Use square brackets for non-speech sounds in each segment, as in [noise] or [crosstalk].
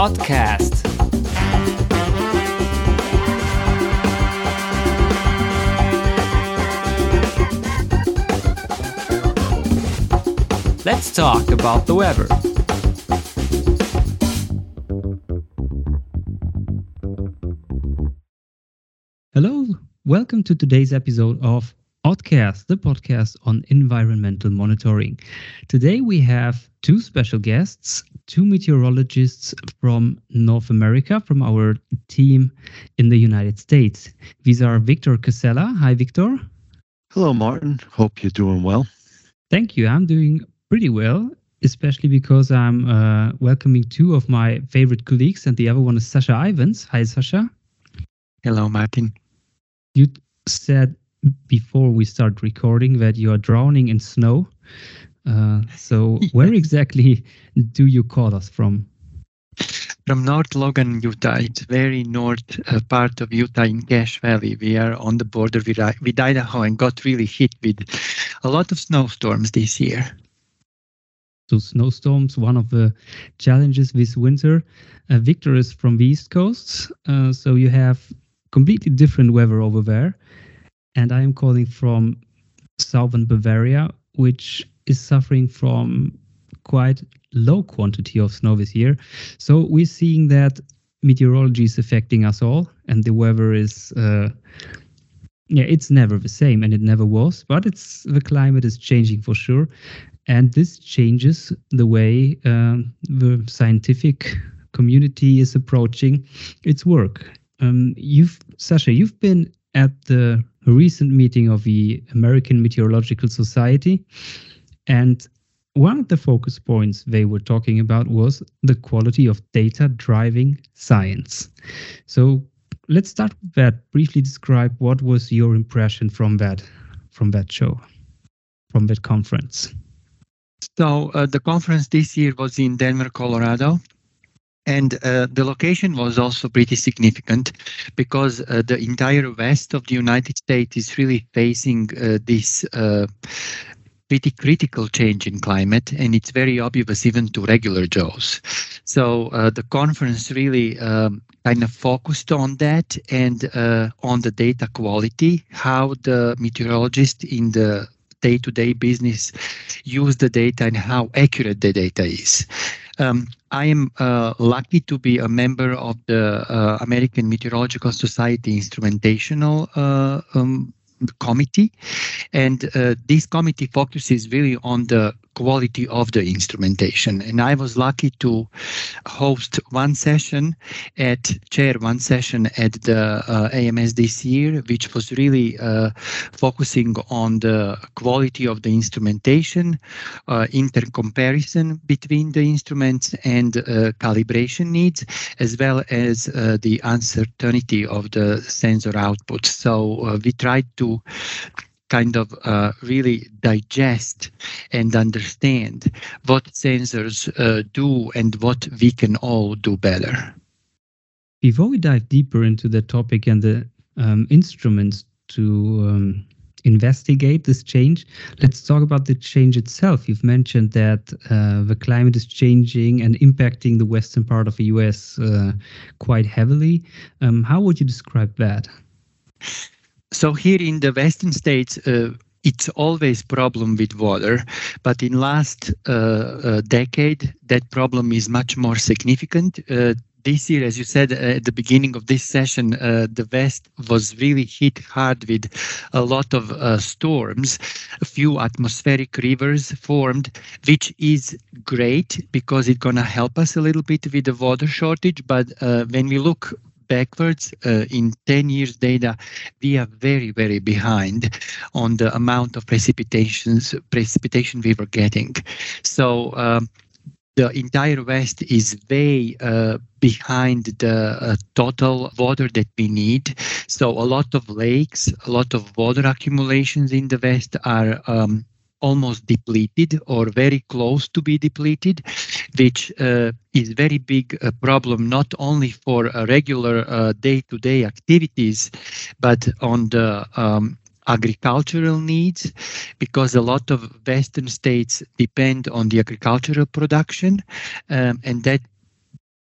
Oddcast. Let's talk about the weather. Hello, welcome to today's episode of Oddcast, the podcast on environmental monitoring. Today we have two special guests, two meteorologists from North America, from our team in the United States. These are Victor Cassella. Hi, Victor. Hello, Martin. Hope you're doing well. Thank you. I'm doing pretty well, especially because I'm uh, welcoming two of my favorite colleagues, and the other one is Sasha Ivans. Hi, Sasha. Hello, Martin. You said before we start recording that you are drowning in snow. Uh, so, [laughs] where exactly do you call us from? From North Logan, Utah. It's very north uh, part of Utah in Cache Valley. We are on the border with, with Idaho and got really hit with a lot of snowstorms this year. So snowstorms, one of the challenges this winter. Uh, Victor is from the East Coast, uh, so you have completely different weather over there. And I am calling from southern Bavaria, which is suffering from quite low quantity of snow this year. So we're seeing that meteorology is affecting us all, and the weather is, uh, yeah, it's never the same, and it never was. But it's the climate is changing for sure, and this changes the way um, the scientific community is approaching its work. Um, you've, Sasha, you've been at the recent meeting of the American Meteorological Society, and one of the focus points they were talking about was the quality of data driving science. So let's start with that. Briefly describe what was your impression from that from that show, from that conference. So uh, the conference this year was in Denver, Colorado. And uh, the location was also pretty significant because uh, the entire west of the United States is really facing uh, this uh, pretty critical change in climate, and it's very obvious even to regular Joes. So uh, the conference really um, kind of focused on that and uh, on the data quality, how the meteorologists in the day-to-day business use the data and how accurate the data is. Um, I am uh, lucky to be a member of the uh, American Meteorological Society Instrumentational uh, um, Committee, and uh, this committee focuses really on the quality of the instrumentation. And I was lucky to host one session at chair one session at the uh, AMS this year, which was really uh, focusing on the quality of the instrumentation, uh, intercomparison between the instruments and uh, calibration needs, as well as uh, the uncertainty of the sensor output. So uh, we tried to kind of uh, really digest and understand what sensors uh, do and what we can all do better. Before we dive deeper into the topic and the um, instruments to um, investigate this change, let's talk about the change itself. You've mentioned that uh, the climate is changing and impacting the western part of the US uh, quite heavily. Um, how would you describe that? So here in the western states uh, it's always problem with water but in last uh, uh, decade that problem is much more significant uh, this year, as you said uh, at the beginning of this session, uh, the West was really hit hard with a lot of storms. A few atmospheric rivers formed, which is great because it's going to help us a little bit with the water shortage. But when we look backwards uh, in 10 years data we are very very behind on the amount of precipitations precipitation we were getting. So um, the entire west is way uh, behind the uh, total water that we need. So a lot of lakes a lot of water accumulations in the west are um, almost depleted or very close to be depleted, which uh, is very big uh, problem not only for uh, regular uh, day-to-day activities, but on the um, agricultural needs because a lot of western states depend on the agricultural production um, and that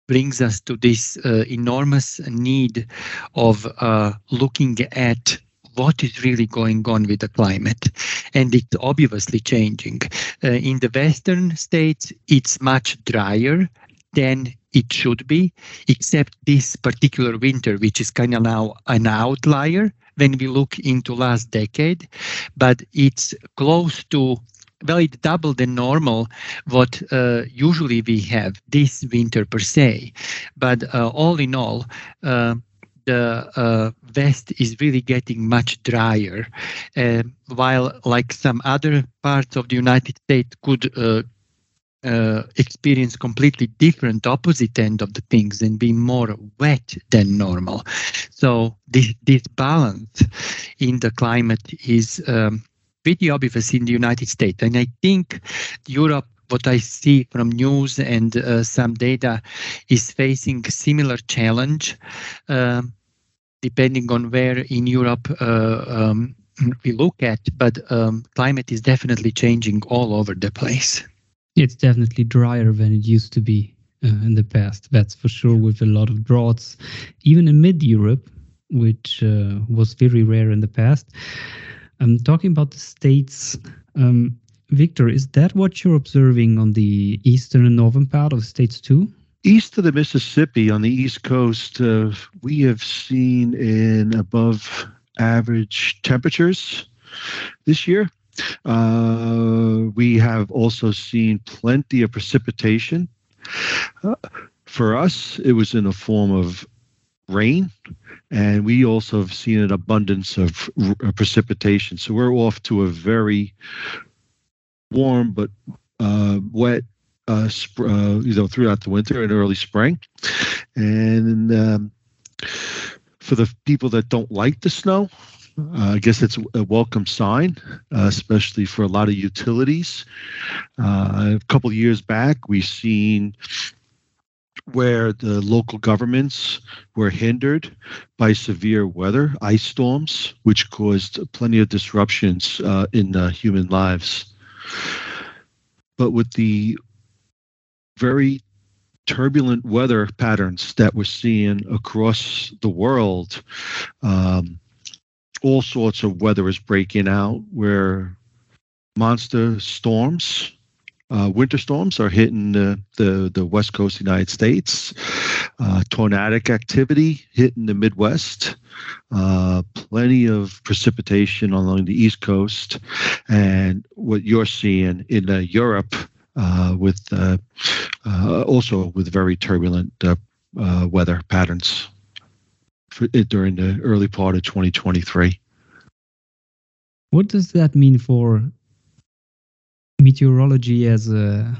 brings us to this uh, enormous need of uh, looking at what is really going on with the climate and it's obviously changing uh, in the western states it's much drier than it should be except this particular winter which is kind of now an outlier when we look into last decade but it's close to well, it double the normal what uh, usually we have this winter per se. But uh, all in all, uh, the uh, west is really getting much drier, uh, while like some other parts of the United States could uh, uh, experience completely different opposite end of the things and be more wet than normal. So this this balance in the climate is um, pretty obvious in the United States. And I think Europe, what I see from news and uh, some data, is facing similar challenge, uh, depending on where in Europe uh, um, we look at. But um, climate is definitely changing all over the place. It's definitely drier than it used to be uh, in the past. That's for sure. With a lot of droughts, even in mid Europe, which uh, was very rare in the past. Um, talking about the states, um, Victor, is that what you're observing on the eastern and northern part of the states too? East of the Mississippi on the East Coast, uh, we have seen in above average temperatures this year. Uh, we have also seen plenty of precipitation. Uh, for us, it was in a form of rain, and we also have seen an abundance of r- precipitation. So we're off to a very warm but uh, wet, uh, sp- uh, you know, throughout the winter and early spring. And um, for the people that don't like the snow, uh, I guess it's a welcome sign, uh, especially for a lot of utilities. Uh, a couple years back, we've seen where the local governments were hindered by severe weather, ice storms, which caused plenty of disruptions uh, in uh, human lives. But with the very turbulent weather patterns that we're seeing across the world, um, all sorts of weather is breaking out where monster storms uh, winter storms are hitting the, the, the west coast of the United States. Uh, tornadic activity hitting the Midwest. Uh, plenty of precipitation along the East Coast, and what you're seeing in uh, Europe uh, with uh, also with very turbulent weather patterns for, during the early part of 2023. What does that mean for meteorology as a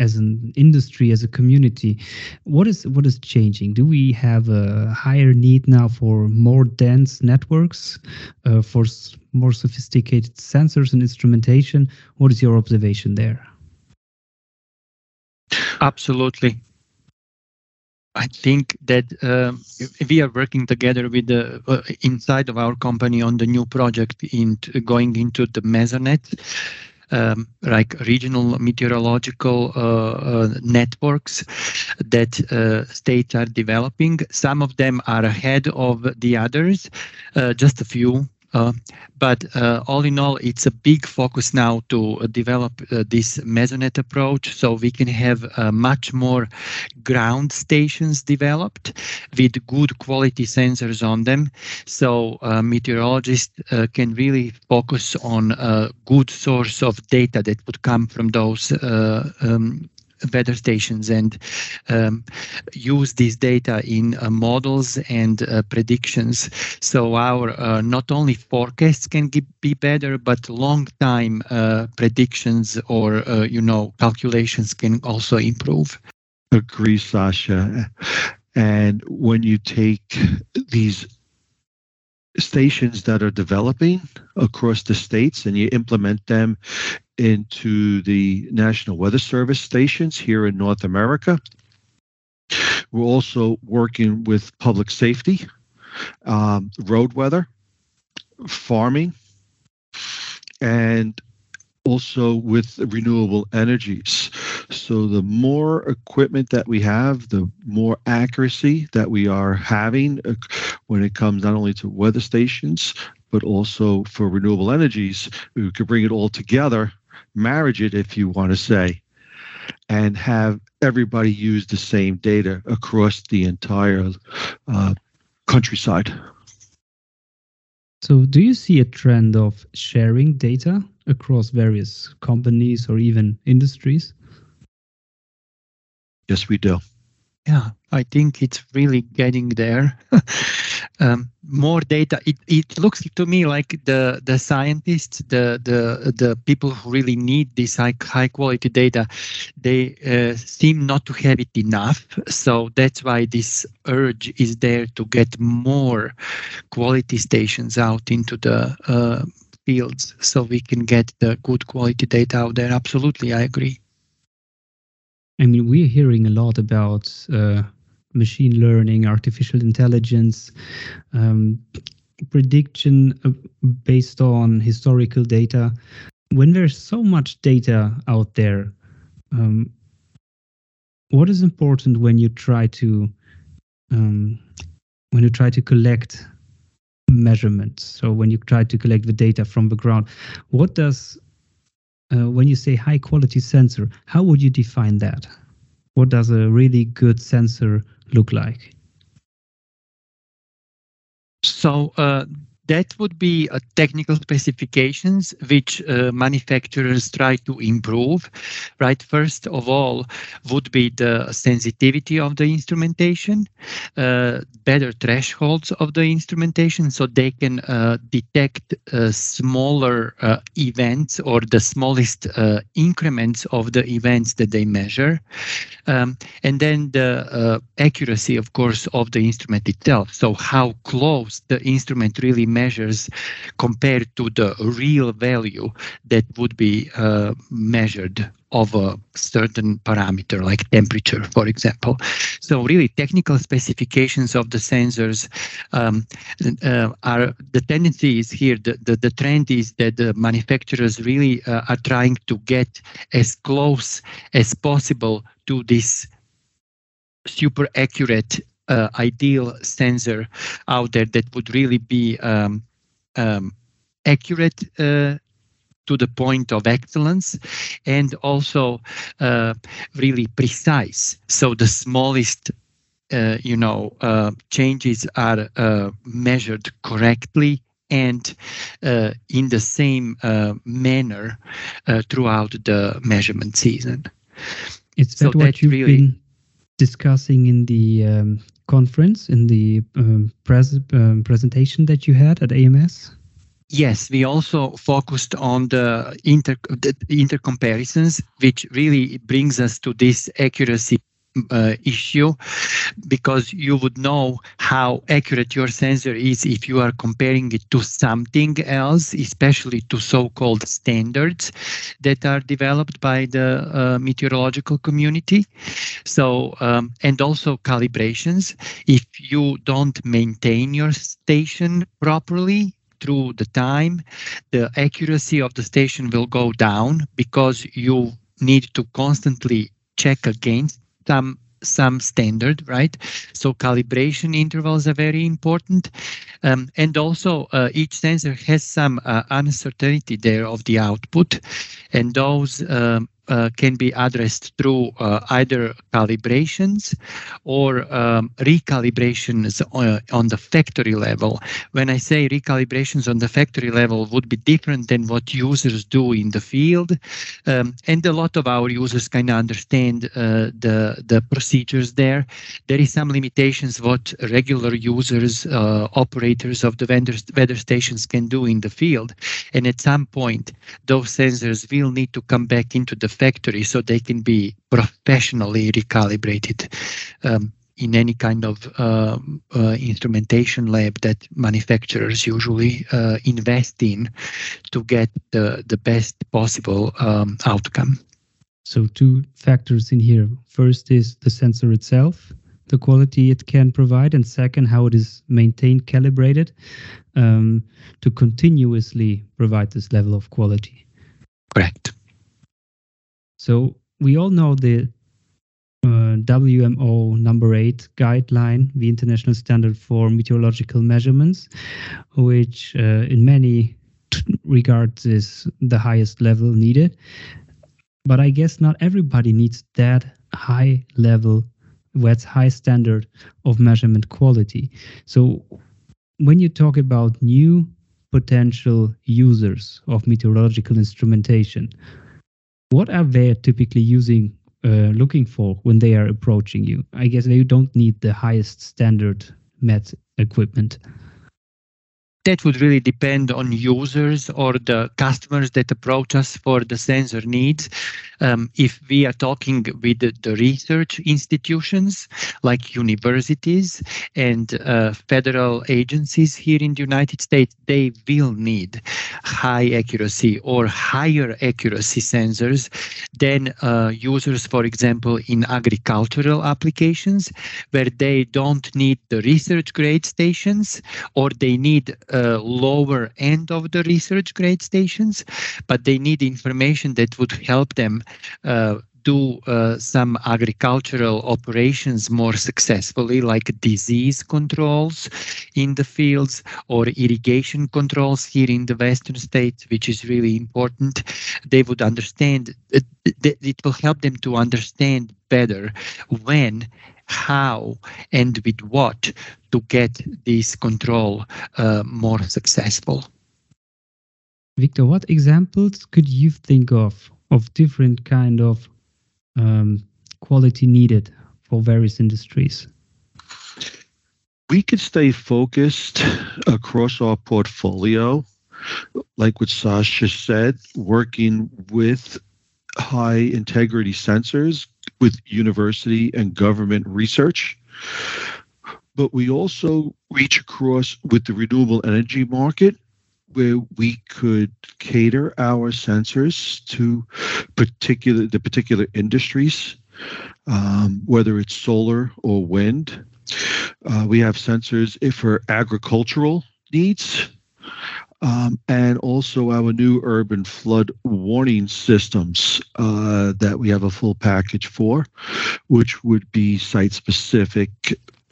as an industry as a community what is what is changing? Do we have a higher need now for more dense networks uh, for more sophisticated sensors and instrumentation? What is your observation there? Absolutely. I think that uh, we are working together with the uh, inside of our company on the new project in going into the Mesonet um, like regional meteorological uh, uh, networks that uh, states are developing. Some of them are ahead of the others, just a few but uh, all in all, it's a big focus now to uh, develop this Mesonet approach so we can have much more ground stations developed with good quality sensors on them. So meteorologists can really focus on a good source of data that would come from those um, weather stations and um, use this data in uh, models and uh, predictions. So our uh, not only forecasts can be better, but long time uh, predictions or uh, you know calculations can also improve. Agree, Sasha. And when you take these stations that are developing across the states and you implement them into the National Weather Service stations here in North America. We're also working with public safety, um, road weather, farming, and also with renewable energies. So the more equipment that we have, the more accuracy that we are having uh, when it comes not only to weather stations, but also for renewable energies. We could bring it all together, marriage it, if you want to say, and have everybody use the same data across the entire uh, countryside. So, do you see a trend of sharing data across various companies or even industries? Yes, we do. Yeah, I think it's really getting there. [laughs] um, more data. It, it looks to me like the the scientists, the the the people who really need this high high quality data, they uh, seem not to have it enough. So that's why this urge is there to get more quality stations out into the uh, fields, so we can get the good quality data out there. Absolutely, I agree. I mean, we're hearing a lot about uh, machine learning, artificial intelligence, um, prediction uh, based on historical data. When there's so much data out there, um, what is important when you try to um, when you try to collect measurements? So when you try to collect the data from the ground, what does uh, when you say high quality sensor, how would you define that? What does a really good sensor look like? So uh, that would be a technical specifications which uh, manufacturers try to improve right? First of all would be the sensitivity of the instrumentation uh, better thresholds of the instrumentation so they can uh, detect uh, smaller uh, events or the smallest uh, increments of the events that they measure. Um, and then the accuracy of course of the instrument itself. So how close the instrument really measures compared to the real value that would be uh, measured of a certain parameter like temperature, for example. So really technical specifications of the sensors um, uh, are, the tendency is here, the, the, the, trend is that the manufacturers really uh, are trying to get as close as possible to this super accurate uh, ideal sensor out there that would really be um, um, accurate uh, to the point of excellence and also uh, really precise. So the smallest uh, you know, uh, changes are uh, measured correctly and uh, in the same uh, manner throughout the measurement season. It's that so what you've really, been discussing in the um, conference in the um, pres um, presentation that you had at AMS? Yes, we also focused on the inter the inter comparisons, which really brings us to this accuracy uh, issue because you would know how accurate your sensor is if you are comparing it to something else, especially to so-called standards that are developed by the uh, meteorological community. So, um, and also calibrations. If you don't maintain your station properly, through the time, the accuracy of the station will go down because you need to constantly check against some some standard, right? So calibration intervals are very important. Um, and also uh, each sensor has some uh, uncertainty there of the output. And those um, uh, can be addressed through uh, either calibrations or um, recalibrations on, uh, on, the factory level. When I say recalibrations on the factory level would be different than what users do in the field. Um, and a lot of our users kind of understand uh, the, the procedures there. There is some limitations what regular users, uh, operators of the vendor, weather stations can do in the field. And at some point, those sensors will need to come back into the factory so they can be professionally recalibrated um, in any kind of uh, uh, instrumentation lab that manufacturers usually uh, invest in to get the, the best possible um, outcome. So two factors in here. First is the sensor itself, the quality it can provide, and second, how it is maintained, calibrated um, to continuously provide this level of quality. Correct. So we all know the uh, WMO number eight guideline, the international standard for meteorological measurements, which uh, in many regards is the highest level needed. But I guess not everybody needs that high level, that's high standard of measurement quality. So when you talk about new potential users of meteorological instrumentation, what are they typically using uh, looking for when they are approaching you? I guess they don't need the highest standard MET equipment that would really depend on users or the customers that approach us for the sensor needs. Um, if we are talking with the, the research institutions like universities and uh, federal agencies here in the United States, they will need high accuracy or higher accuracy sensors than uh, users, for example, in agricultural applications where they don't need the research grade stations or they need uh, lower end of the research grade stations, but they need information that would help them uh, do uh, some agricultural operations more successfully, like disease controls in the fields or irrigation controls here in the western states, which is really important. They would understand, uh, it will help them to understand better when how and with what to get this control uh, more successful. Victor, what examples could you think of of different kind of um, quality needed for various industries? We could stay focused across our portfolio, like what Sasha said, working with high integrity sensors with university and government research. But we also reach across with the renewable energy market where we could cater our sensors to particular the particular industries, um, whether it's solar or wind. Uh, we have sensors for agricultural needs. Um, and also our new urban flood warning systems uh, that we have a full package for, which would be site specific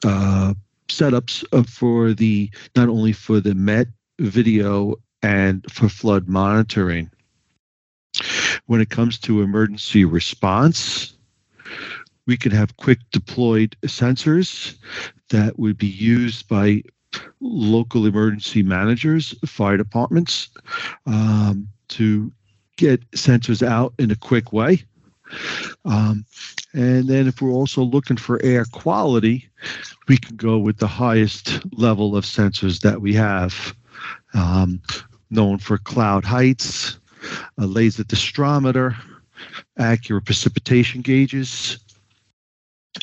uh, setups for the not only for the MET video and for flood monitoring. When it comes to emergency response, we could have quick deployed sensors that would be used by local emergency managers, fire departments, um, to get sensors out in a quick way. Um, and then if we're also looking for air quality, we can go with the highest level of sensors that we have, um, known for cloud heights, a laser disdrometer, accurate precipitation gauges.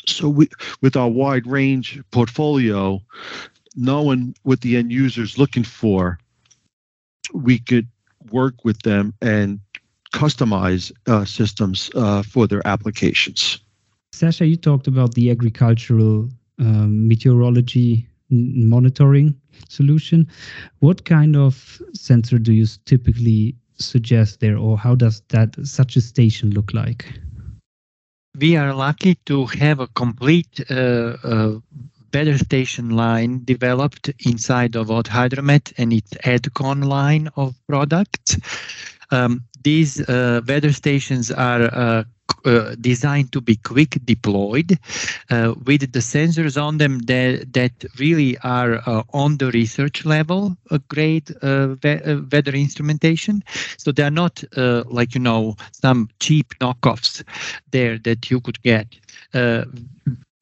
So we, with our wide range portfolio, knowing what the end user is looking for, we could work with them and customize uh, systems uh, for their applications. Sasha, you talked about the agricultural um, meteorology monitoring solution. What kind of sensor do you typically suggest there, or how does that such a station look like? We are lucky to have a complete uh, uh weather station line developed inside of OTT HydroMet and its ADCON line of products. Um, these uh, weather stations are uh, uh, designed to be quick deployed uh, with the sensors on them that, that really are uh, on the research level grade uh, weather instrumentation. So they are not like, you know, some cheap knockoffs there that you could get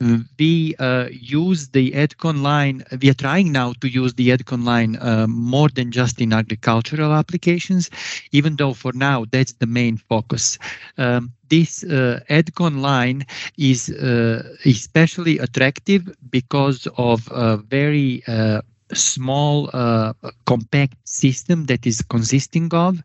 we uh, use the ADCON line. We are trying now to use the ADCON line uh, more than just in agricultural applications, even though for now that's the main focus. Um, this uh, ADCON line is uh, especially attractive because of a very uh, small uh, compact system that is consisting of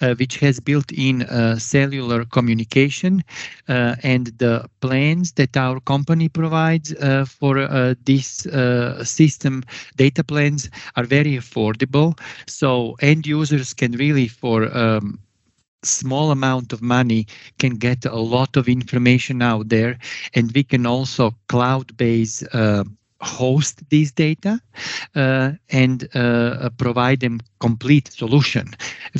uh, which has built-in uh, cellular communication uh, and the plans that our company provides uh, for uh, this system. Data plans are very affordable so end users can really for um, small amount of money can get a lot of information out there. And we can also cloud based uh, host these data uh, and uh, provide them complete solution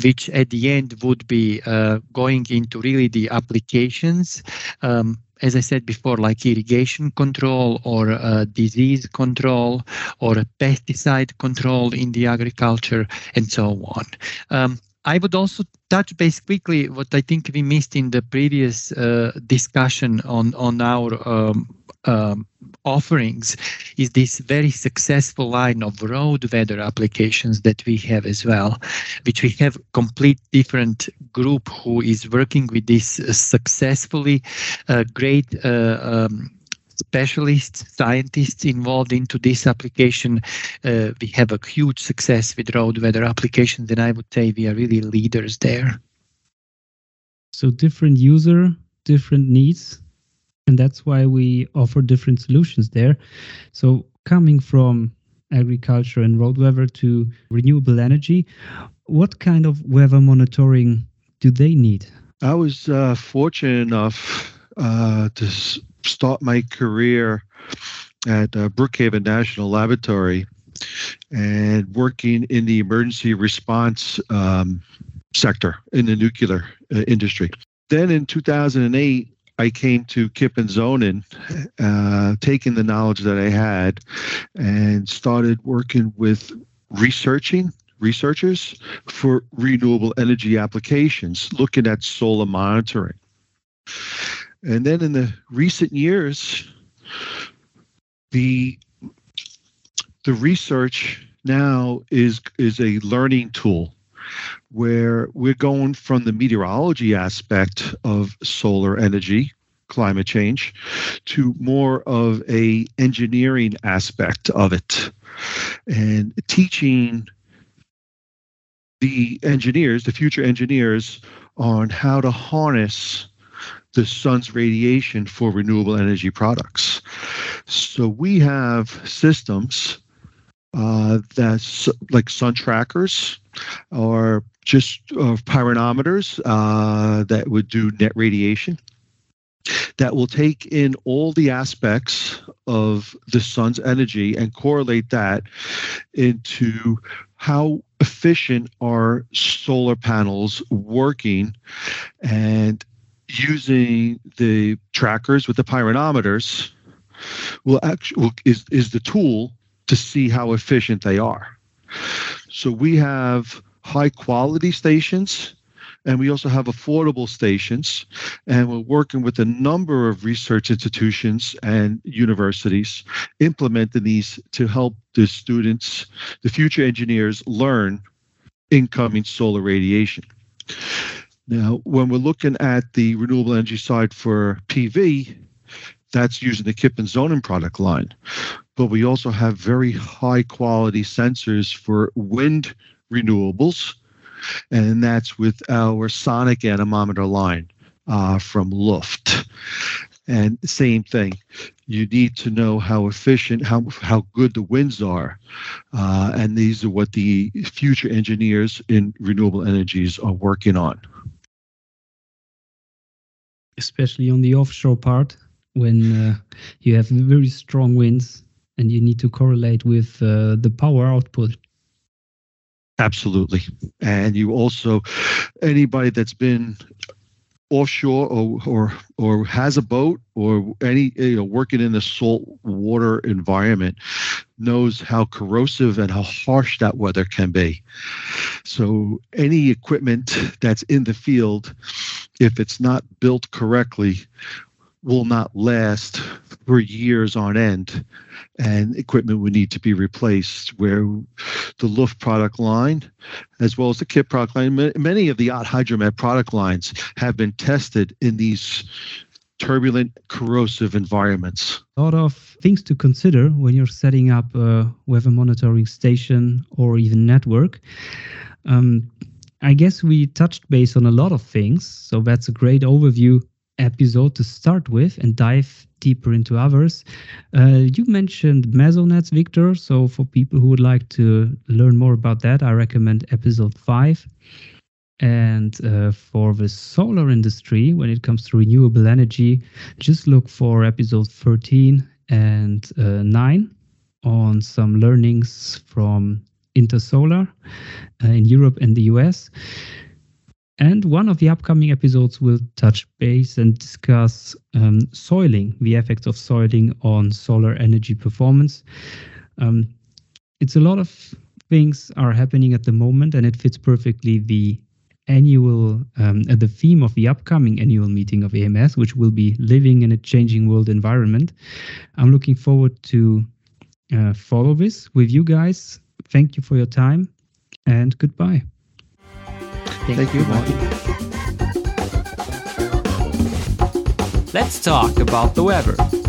which at the end would be uh, going into really the applications um, as I said before, like irrigation control or uh, disease control or pesticide control in the agriculture and so on. Um, I would also touch base quickly what I think we missed in the previous uh, discussion on on our um, um, offerings is this very successful line of road weather applications that we have as well, which we have complete different group who is working with this successfully, uh, great uh, um, specialists, scientists involved into this application. Uh, we have a huge success with road weather applications, and I would say we are really leaders there. So different user, different needs, and that's why we offer different solutions there. So coming from agriculture and road weather to renewable energy, what kind of weather monitoring do they need? I was uh, fortunate enough uh, to start my career at uh, Brookhaven National Laboratory and working in the emergency response um, sector in the nuclear uh, industry. Then in 2008, I came to Kipp and Zonen, uh, taking the knowledge that I had, and started working with researching researchers for renewable energy applications, looking at solar monitoring. And then in the recent years, the the research now is is a learning tool where we're going from the meteorology aspect of solar energy climate change to more of a engineering aspect of it and teaching the engineers the future engineers on how to harness the sun's radiation for renewable energy products. So we have systems uh, like sun trackers or just uh, pyranometers uh, that would do net radiation that will take in all the aspects of the sun's energy and correlate that into how efficient are solar panels working and using the trackers with the pyranometers will actually is is the tool to see how efficient they are. So we have high quality stations and we also have affordable stations and we're working with a number of research institutions and universities implementing these to help the students the future engineers learn incoming solar radiation now, when we're looking at the renewable energy side for PV, that's using the Kipp and Zonen product line. But we also have very high quality sensors for wind renewables, and that's with our sonic anemometer line uh, from Lufft. And same thing, you need to know how efficient, how how good the winds are, uh, and these are what the future engineers in renewable energies are working on especially on the offshore part when uh, you have very strong winds and you need to correlate with uh, the power output. Absolutely. And you also, anybody that's been offshore or or or has a boat or any you know working in the salt water environment knows how corrosive and how harsh that weather can be so any equipment that's in the field if it's not built correctly will not last for years on end. And equipment would need to be replaced where the Lufft product line as well as the Kit product line many of the OTT HydroMet product lines have been tested in these turbulent corrosive environments. A lot of things to consider when you're setting up a weather monitoring station or even network. Um, I guess we touched base on a lot of things, so that's a great overview episode to start with and dive deeper into others. Uh, you mentioned Mesonets, Victor. So for people who would like to learn more about that, I recommend episode five. And uh, for the solar industry, when it comes to renewable energy, just look for episode 13 and uh, 9 on some learnings from Intersolar uh, in Europe and the US. And one of the upcoming episodes will touch base and discuss um, soiling, the effects of soiling on solar energy performance. Um, it's a lot of things are happening at the moment, and it fits perfectly the annual um, uh, the theme of the upcoming annual meeting of AMS, which will be living in a changing world environment. I'm looking forward to uh, follow this with you guys. Thank you for your time, and goodbye. Thank, Thank you, Martin. Let's talk about the weather.